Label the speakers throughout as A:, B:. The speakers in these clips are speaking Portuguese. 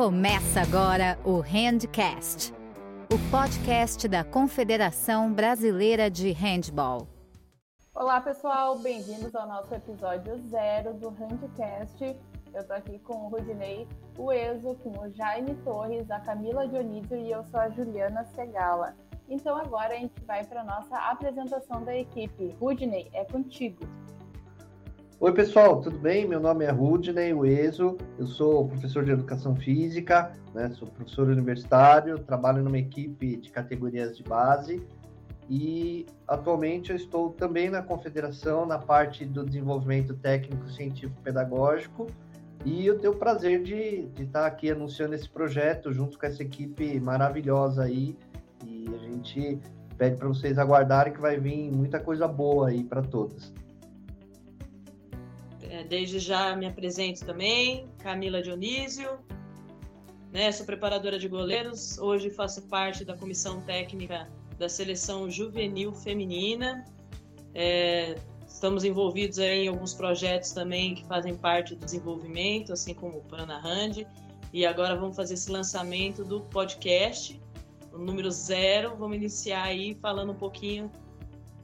A: Começa agora o Handcast, o podcast da Confederação Brasileira de Handball.
B: Olá, pessoal, bem-vindos ao nosso episódio zero do Handcast. Eu tô aqui com o Rudinei Ueso, com o Jaime Torres, a Camila Dionísio e eu sou a Juliana Segala. Então agora a gente vai para nossa apresentação da equipe. Rudney, é contigo.
C: Oi, pessoal, tudo bem? Meu nome é Rudney Ueso, eu sou professor de educação física, né? sou professor universitário, trabalho numa equipe de categorias de base e atualmente eu estou também na confederação na parte do desenvolvimento técnico científico pedagógico e eu tenho o prazer de, de estar aqui anunciando esse projeto junto com essa equipe maravilhosa aí e a gente pede para vocês aguardarem que vai vir muita coisa boa aí para todos.
D: Desde já me apresento também, Camila Dionísio, né, sou preparadora de goleiros, hoje faço parte da comissão técnica da seleção juvenil feminina. É, estamos envolvidos em alguns projetos também que fazem parte do desenvolvimento, assim como o Prana Hand, e agora vamos fazer esse lançamento do podcast o número zero. Vamos iniciar aí falando um pouquinho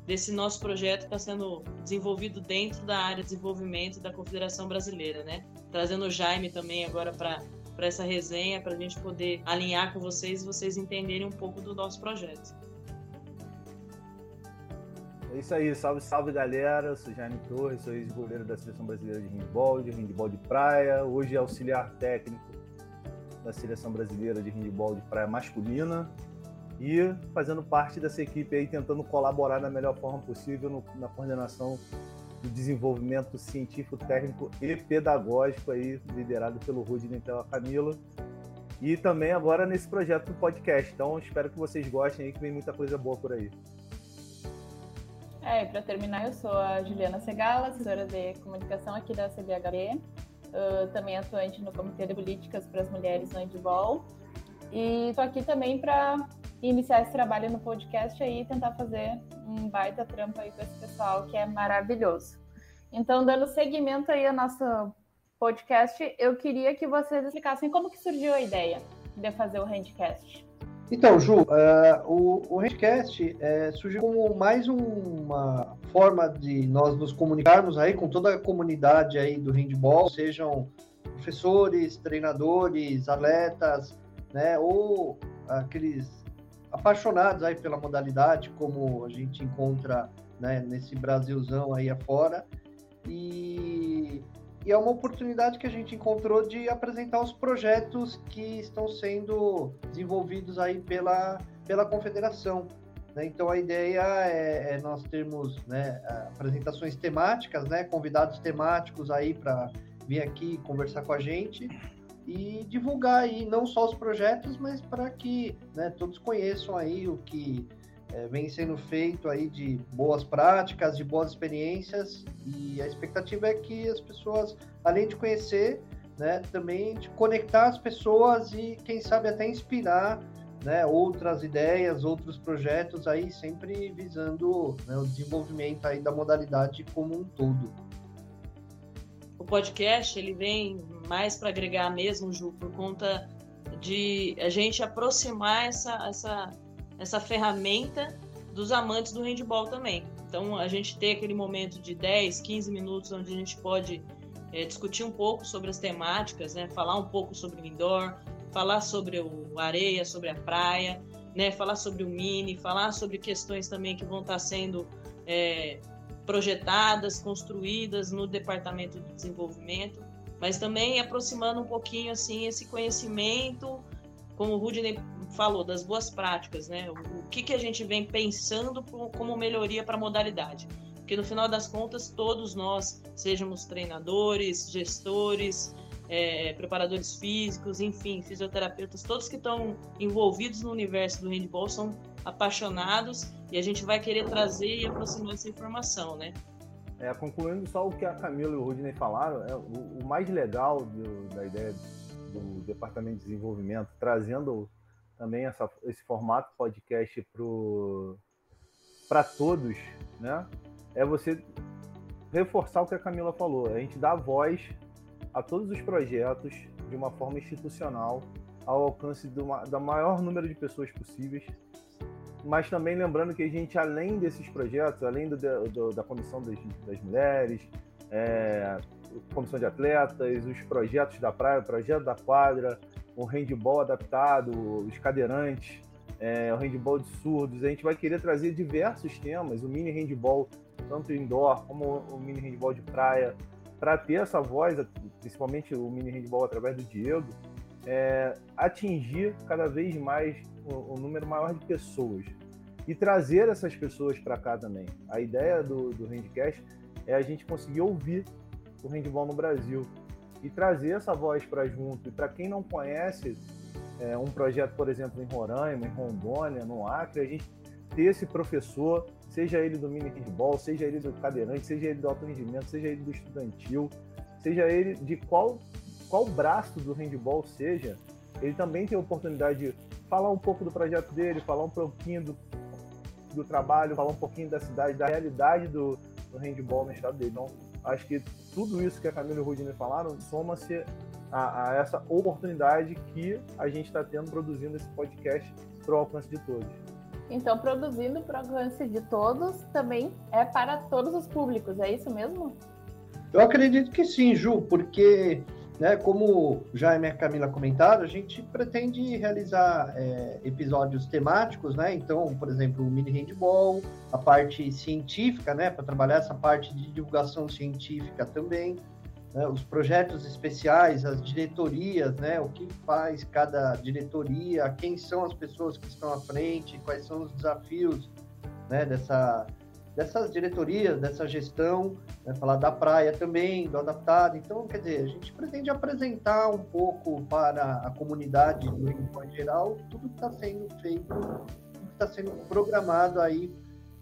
D: desse nosso projeto que está sendo desenvolvido dentro da área de desenvolvimento da Confederação Brasileira, né? Trazendo o Jaime também agora para para essa resenha, para a gente poder alinhar com vocês e vocês entenderem um pouco do nosso projeto.
E: É isso aí, salve, salve galera. Eu sou Jaime Torres, sou ex-goleiro da Seleção Brasileira de Handball, de Handball de Praia, hoje é auxiliar técnico da seleção brasileira de handball de praia masculina e fazendo parte dessa equipe aí, tentando colaborar da melhor forma possível no, na coordenação do desenvolvimento científico, técnico e pedagógico aí, liderado pelo Rudney e pela Camila. E também agora nesse projeto do podcast. Então espero que vocês gostem aí, que vem muita coisa boa por aí.
B: É, para terminar, eu sou a Juliana Segala, assessora de comunicação aqui da CBHB uh, também atuante no Comitê de Políticas para as Mulheres no Handball. E estou aqui também para iniciar esse trabalho no podcast aí e tentar fazer um baita trampo aí com esse pessoal que é maravilhoso. Então, dando seguimento aí ao nosso podcast, eu queria que vocês explicassem como que surgiu a ideia de fazer o Handcast.
C: Então, Ju, uh, o, o Handcast é, surgiu como mais uma forma de nós nos comunicarmos aí com toda a comunidade aí do handball, sejam professores, treinadores, atletas, né, ou aqueles apaixonados aí pela modalidade, como a gente encontra né, nesse Brasilzão aí afora. E e é uma oportunidade que a gente encontrou de apresentar os projetos que estão sendo desenvolvidos aí pela, pela confederação. Né? Então a ideia é, é nós termos né, apresentações temáticas, né, convidados temáticos aí para vir aqui conversar com a gente e divulgar aí não só os projetos, mas para que né, todos conheçam aí o que é, vem sendo feito aí de boas práticas, de boas experiências, e a expectativa é que as pessoas, além de conhecer, né, também de conectar as pessoas e, quem sabe, até inspirar né, outras ideias, outros projetos aí, sempre visando né, o desenvolvimento aí da modalidade como um todo.
D: O podcast, ele vem mais para agregar mesmo, Ju, por conta de a gente aproximar essa, essa essa ferramenta dos amantes do handball também. Então, a gente tem aquele momento de 10, 15 minutos onde a gente pode é, discutir um pouco sobre as temáticas, né? falar um pouco sobre o indoor, falar sobre o areia, sobre a praia, né? falar sobre o mini, falar sobre questões também que vão estar sendo é, projetadas, construídas no departamento de desenvolvimento, mas também aproximando um pouquinho assim esse conhecimento, como o Rudney falou, das boas práticas, né? O, que, que a gente vem pensando como melhoria para a modalidade. Porque no final das contas, todos nós, sejamos treinadores, gestores, é, preparadores físicos, enfim, fisioterapeutas, todos que estão envolvidos no universo do handball são apaixonados e a gente vai querer trazer e aproximar essa informação, né?
E: É, concluindo só o que a Camila e o Rudney falaram, é, o, o mais legal do, da ideia do Departamento de Desenvolvimento, trazendo também essa, esse formato podcast para todos, né? É você reforçar o que a Camila falou. A gente dá voz a todos os projetos, de uma forma institucional ao alcance do da maior número de pessoas possíveis. Mas também lembrando que a gente, além desses projetos, além do, do, da Comissão das, das Mulheres, é, Comissão de Atletas, os projetos da praia, o projeto da quadra, o handball adaptado, os cadeirantes, é, o handball de surdos, a gente vai querer trazer diversos temas, o mini handball, tanto indoor como o mini handball de praia, para ter essa voz, principalmente o mini handball através do Diego, é, atingir cada vez mais um, número maior de pessoas e trazer essas pessoas para cá também. A ideia do, do Handcast é a gente conseguir ouvir o handball no Brasil e trazer essa voz para junto. E para quem não conhece é, um projeto, por exemplo, em Roraima, em Rondônia, no Acre, a gente ter esse professor, seja ele do mini handball, seja ele do cadeirante, seja ele do alto rendimento, seja ele do estudantil, seja ele de qual, qual braço do handball seja, ele também tem a oportunidade de falar um pouco do projeto dele, falar um pouquinho do, do trabalho, falar um pouquinho da cidade, da realidade do, do handball no estado dele. Então, acho que tudo isso que a Camila e o Rudine falaram soma-se a, a, essa oportunidade que a gente está tendo produzindo esse podcast para o alcance de todos.
B: Então, produzindo para o alcance de todos também é para todos os públicos, é isso mesmo?
C: Eu acredito que sim, Ju, porque né, como já e a Camila comentaram, a gente pretende realizar é, episódios temáticos, né? Então, por exemplo, o mini handball, a parte científica, né? Para trabalhar essa parte de divulgação científica também, né, os projetos especiais, as diretorias, né? O que faz cada diretoria, quem são as pessoas que estão à frente, quais são os desafios, né? Dessa dessas diretorias, dessa gestão, né, falar da praia também, do adaptado. Então, quer dizer, a gente pretende apresentar um pouco para a comunidade do Rio em geral tudo que está sendo feito, tudo que está sendo programado aí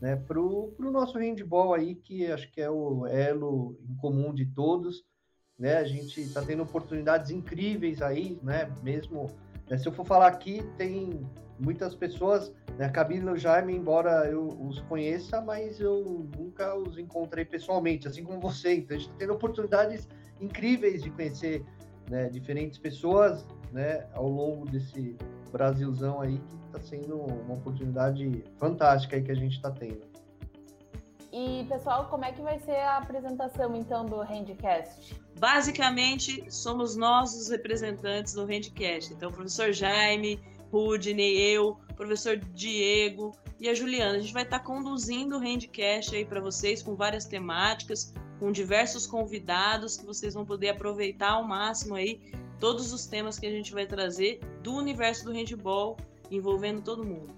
C: né, para o nosso handball aí, que acho que é o elo em comum de todos. Né? A gente está tendo oportunidades incríveis aí, né? Mesmo né, se eu for falar aqui, tem muitas pessoas, né, a Camila e o Jaime, embora eu os conheça, mas eu nunca os encontrei pessoalmente, assim como você. Então a gente está tendo oportunidades incríveis de conhecer né, diferentes pessoas né, ao longo desse Brasilzão aí, que está sendo uma oportunidade fantástica aí que a gente está tendo.
B: E, pessoal, como é que vai ser a apresentação, então, do Handcast?
D: Basicamente, somos nós os representantes do Handcast. Então, o professor Jaime, Rudney, eu, professor Diego e a Juliana. A gente vai estar tá conduzindo o Handcast aí para vocês com várias temáticas, com diversos convidados que vocês vão poder aproveitar ao máximo aí todos os temas que a gente vai trazer do universo do handball envolvendo todo mundo.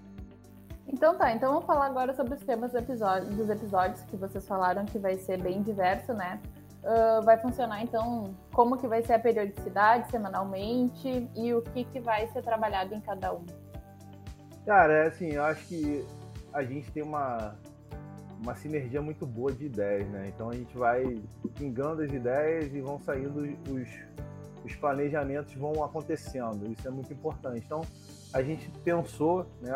B: Então tá, então vamos falar agora sobre os temas dos episódios, dos episódios que vocês falaram que vai ser bem diverso, né? Uh, vai funcionar então como que vai ser a periodicidade semanalmente e o que, que vai ser trabalhado em cada um?
E: Cara, é assim, eu acho que a gente tem uma, uma sinergia muito boa de ideias, né? Então a gente vai pingando as ideias e vão saindo os, os planejamentos vão acontecendo. Isso é muito importante. Então a gente pensou, né?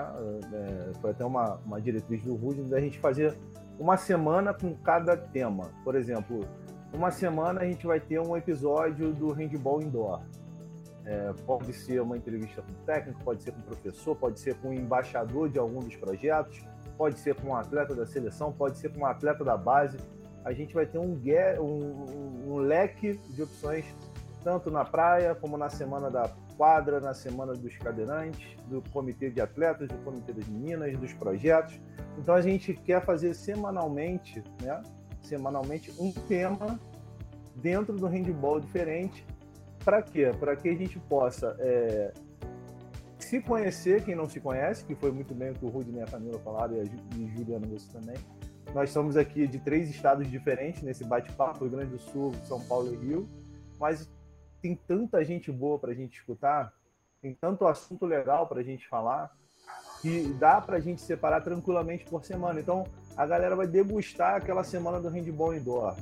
E: É, foi até uma, uma diretriz do Rudy, da gente fazer uma semana com cada tema. Por exemplo, uma semana a gente vai ter um episódio do handball indoor. É, pode ser uma entrevista com o técnico, pode ser com o professor, pode ser com o embaixador de algum dos projetos, pode ser com um atleta da seleção, pode ser com um atleta da base. A gente vai ter um, um, um leque de opções, tanto na praia, como na semana da quadra, na semana dos cadeirantes, do comitê de atletas, do comitê das meninas, dos projetos. Então a gente quer fazer semanalmente, né? Semanalmente um tema dentro do handball diferente. Para quê? Para que a gente possa é, se conhecer, quem não se conhece, que foi muito bem o que o Rudy e a Camila falaram, e a Juliana você também. Nós estamos aqui de três estados diferentes nesse bate-papo, Rio Grande do Sul, São Paulo e Rio, mas tem tanta gente boa para a gente escutar, tem tanto assunto legal para a gente falar, que dá para a gente separar tranquilamente por semana. Então, a galera vai degustar aquela semana do handball indoor.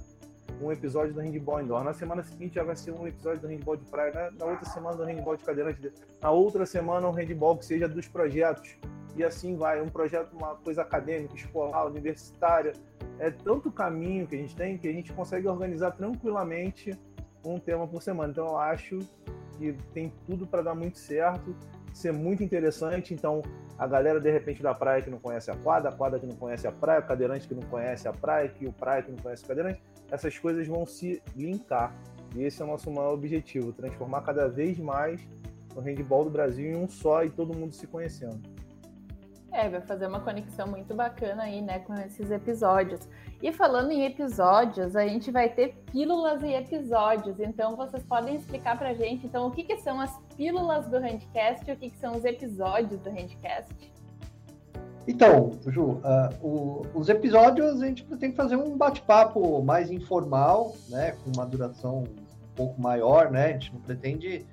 E: Um episódio do handball indoor. Na semana seguinte já vai ser um episódio do handball de praia. Na, na outra semana do handball de cadeirante. Na outra semana um handball que seja dos projetos. E assim vai. Um projeto, uma coisa acadêmica, escolar, universitária. É tanto caminho que a gente tem que a gente consegue organizar tranquilamente um tema por semana. Então eu acho que tem tudo para dar muito certo, ser muito interessante. Então, a galera de repente da praia que não conhece a quadra, a quadra que não conhece a praia, o cadeirante que não conhece a praia, que o praia que não conhece o cadeirante, essas coisas vão se linkar. E esse é o nosso maior objetivo, transformar cada vez mais o handball do Brasil em um só e todo mundo se conhecendo.
B: É, vai fazer uma conexão muito bacana aí, né, com esses episódios. E falando em episódios, a gente vai ter pílulas e episódios. Então, vocês podem explicar pra gente, então, o que, que são as pílulas do Handcast e o que, que são os episódios do Handcast?
C: Então, Ju, uh, o, os episódios a gente tem que fazer um bate-papo mais informal, né, com uma duração um pouco maior, né? A gente não pretende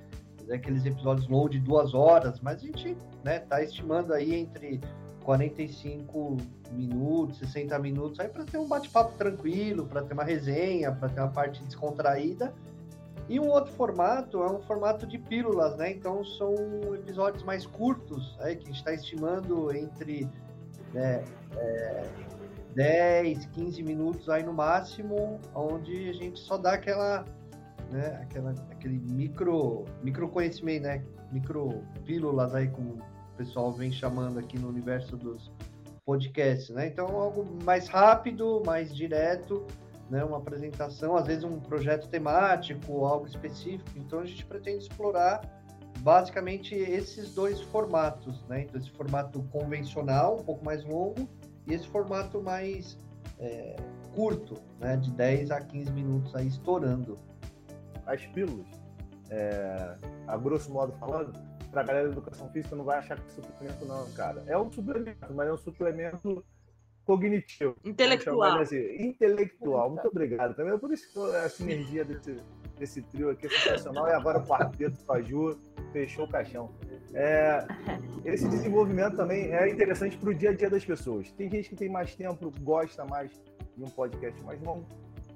C: aqueles episódios longos de duas horas, mas a gente, né, tá estimando aí entre 45 minutos, 60 minutos aí para ter um bate-papo tranquilo, para ter uma resenha, para ter uma parte descontraída. E um outro formato é um formato de pílulas, né? Então são episódios mais curtos, aí, que a gente está estimando entre né, é, 10, 15 minutos aí no máximo, onde a gente só dá aquela, né, aquela aquele micro, micro conhecimento, né? Micro pílulas aí, como o pessoal vem chamando aqui no universo dos podcasts, né? Então, algo mais rápido, mais direto, né? Uma apresentação, às vezes um projeto temático, algo específico. Então, a gente pretende explorar basicamente esses dois formatos, né? Então, esse formato convencional, um pouco mais longo, e esse formato mais é, curto, né? De 10 a 15 minutos aí estourando.
E: As pílulas, é, a grosso modo falando, para a galera da educação física não vai achar que é suplemento não, cara. É um suplemento, mas é um suplemento cognitivo.
D: Intelectual.
E: Assim. Intelectual. Muito obrigado. Também é por isso que a sinergia desse, desse trio aqui é sensacional. E agora o quarteto com a Ju fechou o caixão. É, esse desenvolvimento também é interessante para o dia a dia das pessoas. Tem gente que tem mais tempo, gosta mais de um podcast mais longo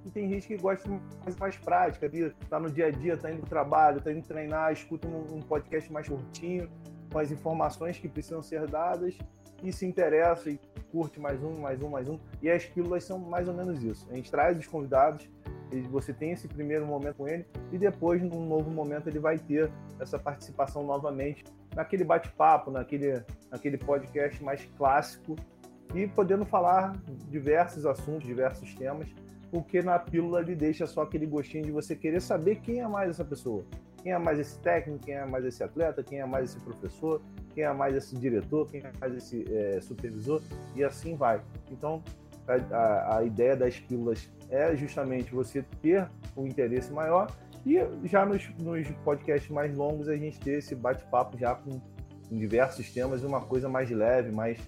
E: e tem gente que gosta de mais, prática, ali, tá no dia a dia, tá indo pro trabalho, tá indo treinar, escuta um, um podcast mais curtinho, com as informações que precisam ser dadas e se interessa e curte mais um, mais um, mais um. E as pílulas são mais ou menos isso. A gente traz os convidados, você tem esse primeiro momento com ele e depois, num novo momento, ele vai ter essa participação novamente naquele bate-papo, naquele, naquele podcast mais clássico e podendo falar diversos assuntos, diversos temas porque na pílula ele deixa só aquele gostinho de você querer saber quem é mais essa pessoa. Quem é mais esse técnico, quem é mais esse atleta, quem é mais esse professor, quem é mais esse diretor, quem é mais esse é, supervisor, e assim vai. Então, a, a, a, ideia das pílulas é justamente você ter um interesse maior e já nos, nos podcasts mais longos a gente ter esse bate-papo já com, com diversos temas, uma coisa mais leve, mais,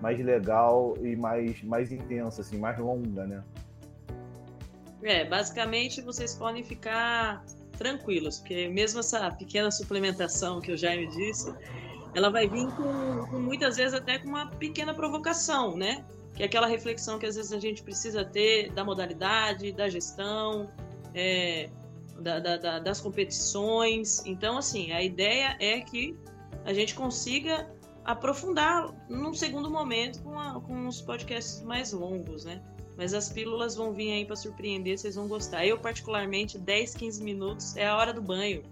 E: mais legal e mais, mais intensa, assim, mais longa, né?
D: É, basicamente vocês podem ficar tranquilos, porque mesmo essa pequena suplementação que o Jaime disse, ela vai vir com, com, muitas vezes até com uma pequena provocação, né? Que é aquela reflexão que às vezes a gente precisa ter da modalidade, da gestão, é, da, da, da, das competições. Então, assim, a ideia é que a gente consiga aprofundar num segundo momento com, a, com os podcasts mais longos, né? Mas as pílulas vão vir aí para surpreender, vocês vão gostar. Eu, particularmente, 10, 15 minutos é a hora do banho.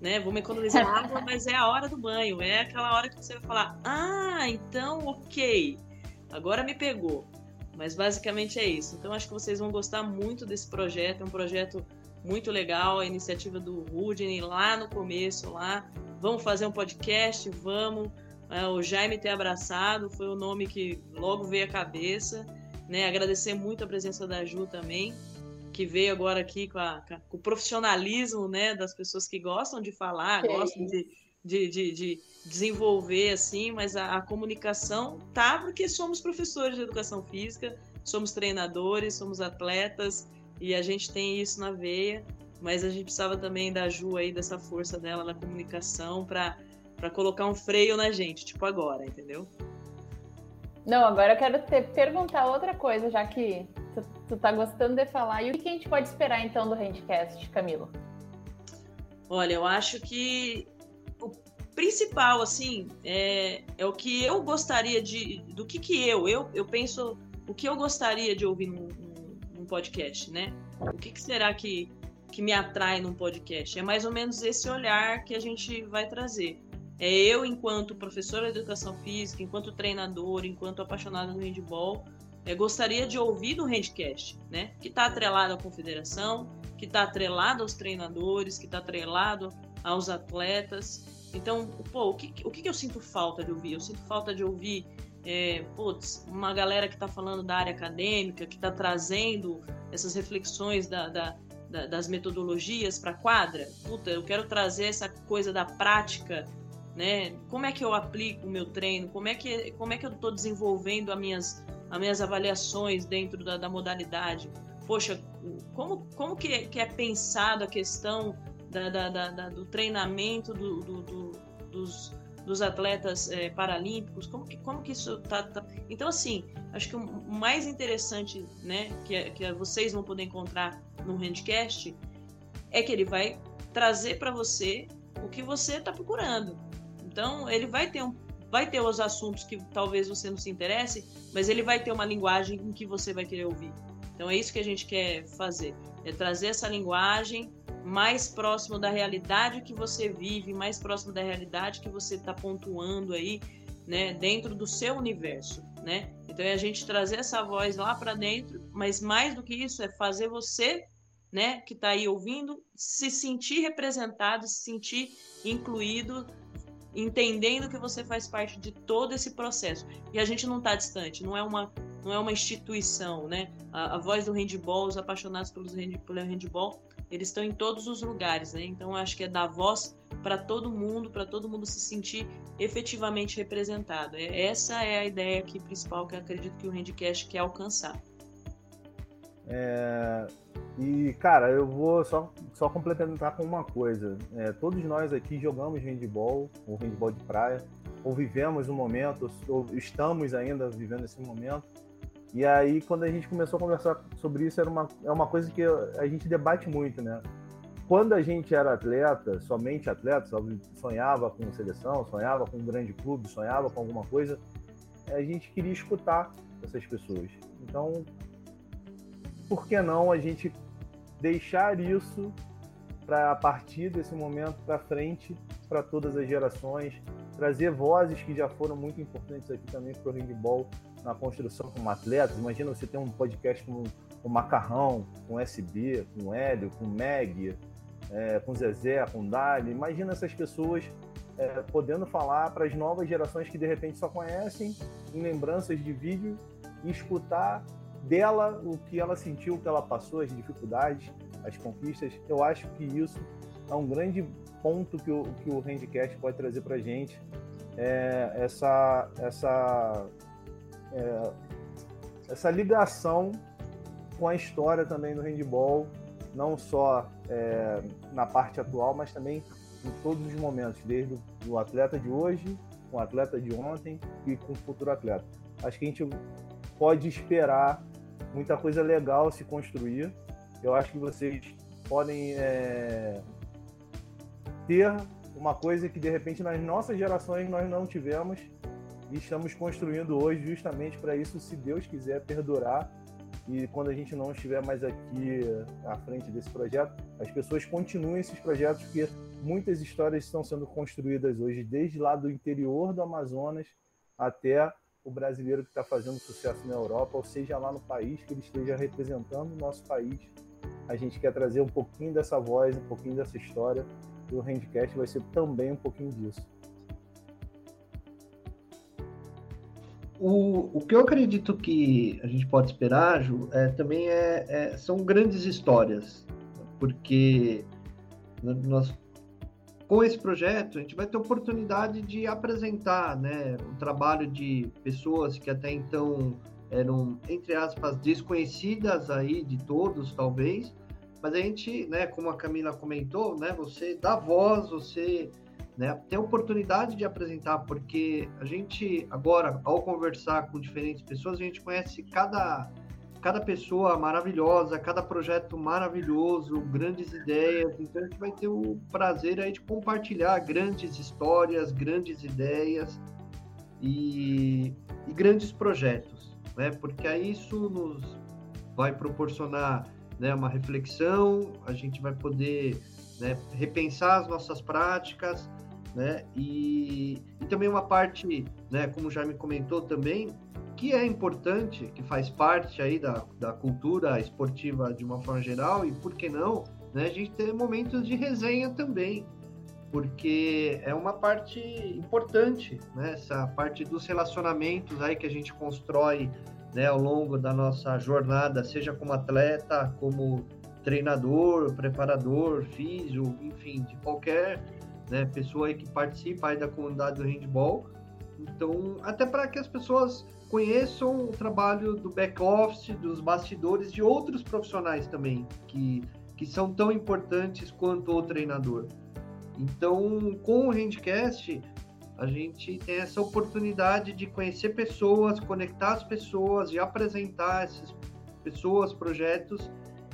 D: Né? Vou me economizar água, mas é a hora do banho. É aquela hora que você vai falar: Ah, então, ok. Agora me pegou. Mas basicamente é isso. Então acho que vocês vão gostar muito desse projeto. É um projeto muito legal, a iniciativa do Rudney lá no começo, lá. Vamos fazer um podcast, vamos. É, o Jaime ter abraçado foi o nome que logo veio à cabeça. Né? Agradecer muito a presença da Ju também, que veio agora aqui com, a, com o profissionalismo né, das pessoas que gostam de falar, que gostam de, de, de, de, desenvolver, assim, mas a, a comunicação tá porque somos professores de educação física, somos treinadores, somos atletas, e a gente tem isso na veia, mas a gente precisava também da Ju aí, dessa força dela na comunicação para colocar um freio na gente, tipo agora, entendeu?
B: Não, agora eu quero te perguntar outra coisa, já que tu, tu tá gostando de falar. E o que a gente pode esperar então do Handcast, Camilo?
D: Olha, eu acho que o principal, assim, é, é o que eu gostaria de. Do que que eu, eu, eu penso, o que eu gostaria de ouvir num, num podcast, né? O que, que será que, que me atrai num podcast. É mais ou menos esse olhar que a gente vai trazer. É eu, enquanto professora de educação física, enquanto treinador, enquanto apaixonada no handball, é, gostaria de ouvir do handcast, né? Que está atrelado à confederação, que está atrelado aos treinadores, que está atrelado aos atletas. Então, pô, o que, o que eu sinto falta de ouvir? Eu sinto falta de ouvir, é, putz, uma galera que está falando da área acadêmica, que está trazendo essas reflexões da, da, da, das metodologias para a quadra. Puta, eu quero trazer essa coisa da prática né? Como é que eu aplico o meu treino? Como é que, como é que eu estou desenvolvendo as minhas, as minhas avaliações dentro da, da modalidade? Poxa, como, como que, é, que é pensado a questão da, da, da do treinamento do, do, do, dos, dos atletas é, paralímpicos? Como que, como que isso tá, tá, Então, assim, acho que o mais interessante, né, que, é, que vocês vão poder encontrar no Handcast é que ele vai trazer para você o que você está procurando. Então, ele vai ter um vai ter os assuntos que talvez você não se interesse, mas ele vai ter uma linguagem em que você vai querer ouvir. Então é isso que a gente quer fazer, é trazer essa linguagem mais próximo da realidade que você vive, mais próximo da realidade que você está pontuando aí, né, dentro do seu universo, né? Então é a gente trazer essa voz lá para dentro, mas mais do que isso é fazer você, né, que está aí ouvindo, se sentir representado, se sentir incluído entendendo que você faz parte de todo esse processo. E a gente não está distante, não é uma não é uma instituição, né? A, a voz do handball, os apaixonados pelo handball, eles estão em todos os lugares, né? Então acho que é dar voz para todo mundo, para todo mundo se sentir efetivamente representado. É, essa é a ideia aqui principal que eu acredito que o Handcast quer alcançar.
E: É, e, cara, eu vou só, só complementar com uma coisa. É, todos nós aqui jogamos handball, ou handball de praia, ou vivemos um momento, ou estamos ainda vivendo esse momento. E aí, quando a gente começou a conversar sobre isso, era uma, é uma coisa que a gente debate muito, né? Quando a gente era atleta, somente atleta, sonhava com seleção, sonhava com um grande clube, sonhava com alguma coisa, a gente queria escutar essas pessoas. Então, por que não a gente deixar isso para a partir desse momento para frente para todas as gerações, trazer vozes que já foram muito importantes aqui também para o handball na construção como atletas. Imagina você ter um podcast com o Macarrão, com o SB, com o Hélio, com o Meg, é, com o Zezé, com o Dali. Imagina essas pessoas é, podendo falar para as novas gerações que de repente só conhecem em lembranças de vídeo e escutar dela, o que ela sentiu, o que ela passou, as dificuldades, as conquistas. Eu acho que isso é um grande ponto que o, que o Handcast pode trazer para a gente. É essa, essa, é, essa ligação com a história também do handball, não só é, na parte atual, mas também em todos os momentos, desde o atleta de hoje, com o atleta de ontem e com o futuro atleta. Acho que a gente pode esperar muita coisa legal se construir. Eu acho que vocês podem é, ter uma coisa que de repente nas nossas gerações nós não tivemos e estamos construindo hoje justamente para isso, se Deus quiser perdurar e quando a gente não estiver mais aqui à frente desse projeto, as pessoas continuem esses projetos porque muitas histórias estão sendo construídas hoje desde lá do interior do Amazonas até o brasileiro que está fazendo sucesso na Europa, ou seja lá no país que ele esteja representando o nosso país. A gente quer trazer um pouquinho dessa voz, um pouquinho dessa história, e o Handcast vai ser também um pouquinho disso.
C: O, o que eu acredito que a gente pode esperar, Ju, é, também é, é, são grandes histórias, porque nós com esse projeto, a gente vai ter oportunidade de apresentar né, o trabalho de pessoas que até então eram, entre aspas, desconhecidas aí de todos, talvez, mas a gente, né, como a Camila comentou, né, você dá voz, você né, tem a oportunidade de apresentar, porque a gente, agora, ao conversar com diferentes pessoas, a gente conhece cada cada pessoa maravilhosa, cada projeto maravilhoso, grandes ideias. Então a gente vai ter o prazer aí de compartilhar grandes histórias, grandes ideias e, e grandes projetos, né? Porque aí isso nos vai proporcionar né, uma reflexão, a gente vai poder né, repensar as nossas práticas, né, e, e também uma parte, né, como já me comentou também, que é importante, que faz parte aí da, da cultura esportiva de uma forma geral, e por que não, né, a gente ter momentos de resenha também, porque é uma parte importante, né, essa parte dos relacionamentos aí que a gente constrói né, ao longo da nossa jornada, seja como atleta, como treinador, preparador, físico, enfim, de qualquer né, pessoa que participa aí da comunidade do handball. Então, até para que as pessoas conheçam o trabalho do back-office, dos bastidores de outros profissionais também, que, que são tão importantes quanto o treinador. Então, com o Handcast, a gente tem essa oportunidade de conhecer pessoas, conectar as pessoas e apresentar essas pessoas, projetos,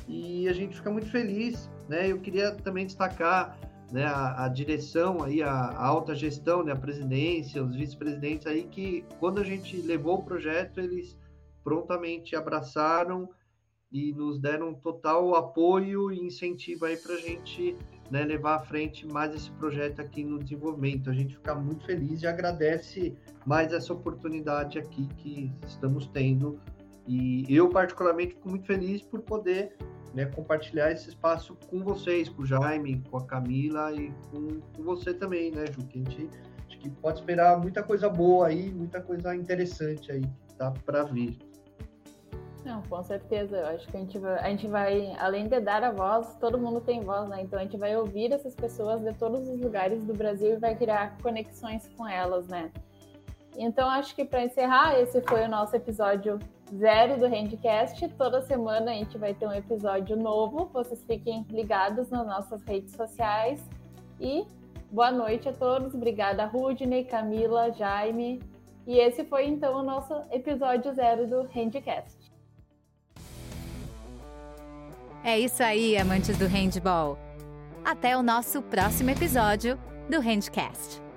C: e a gente fica muito feliz, né? Eu queria também destacar né, a, a direção aí, a, a, alta gestão, né, a presidência, os vice-presidentes aí, que quando a gente levou o projeto, eles prontamente abraçaram e nos deram total apoio e incentivo aí para a gente né, levar à frente mais esse projeto aqui no desenvolvimento. A gente fica muito feliz e agradece mais essa oportunidade aqui que estamos tendo. E eu, particularmente, fico muito feliz por poder né, compartilhar esse espaço com vocês, com o Jaime, com a Camila e com, com você também, né, Ju? Que a gente acho que pode esperar muita coisa boa aí, muita coisa interessante aí, tá para vir.
B: Não, com certeza. Eu acho que a gente, vai, a gente vai, além de dar a voz, todo mundo tem voz, né? Então a gente vai ouvir essas pessoas de todos os lugares do Brasil e vai criar conexões com elas, né? Então acho que para encerrar, esse foi o nosso episódio zero do Handcast. Toda semana a gente vai ter um episódio novo. Vocês fiquem ligados nas nossas redes sociais. E boa noite a todos. Obrigada, Rudney, Camila, Jaime. E esse foi então o nosso episódio zero do Handcast.
A: É isso aí, amantes do handball. Até o nosso próximo episódio do Handcast.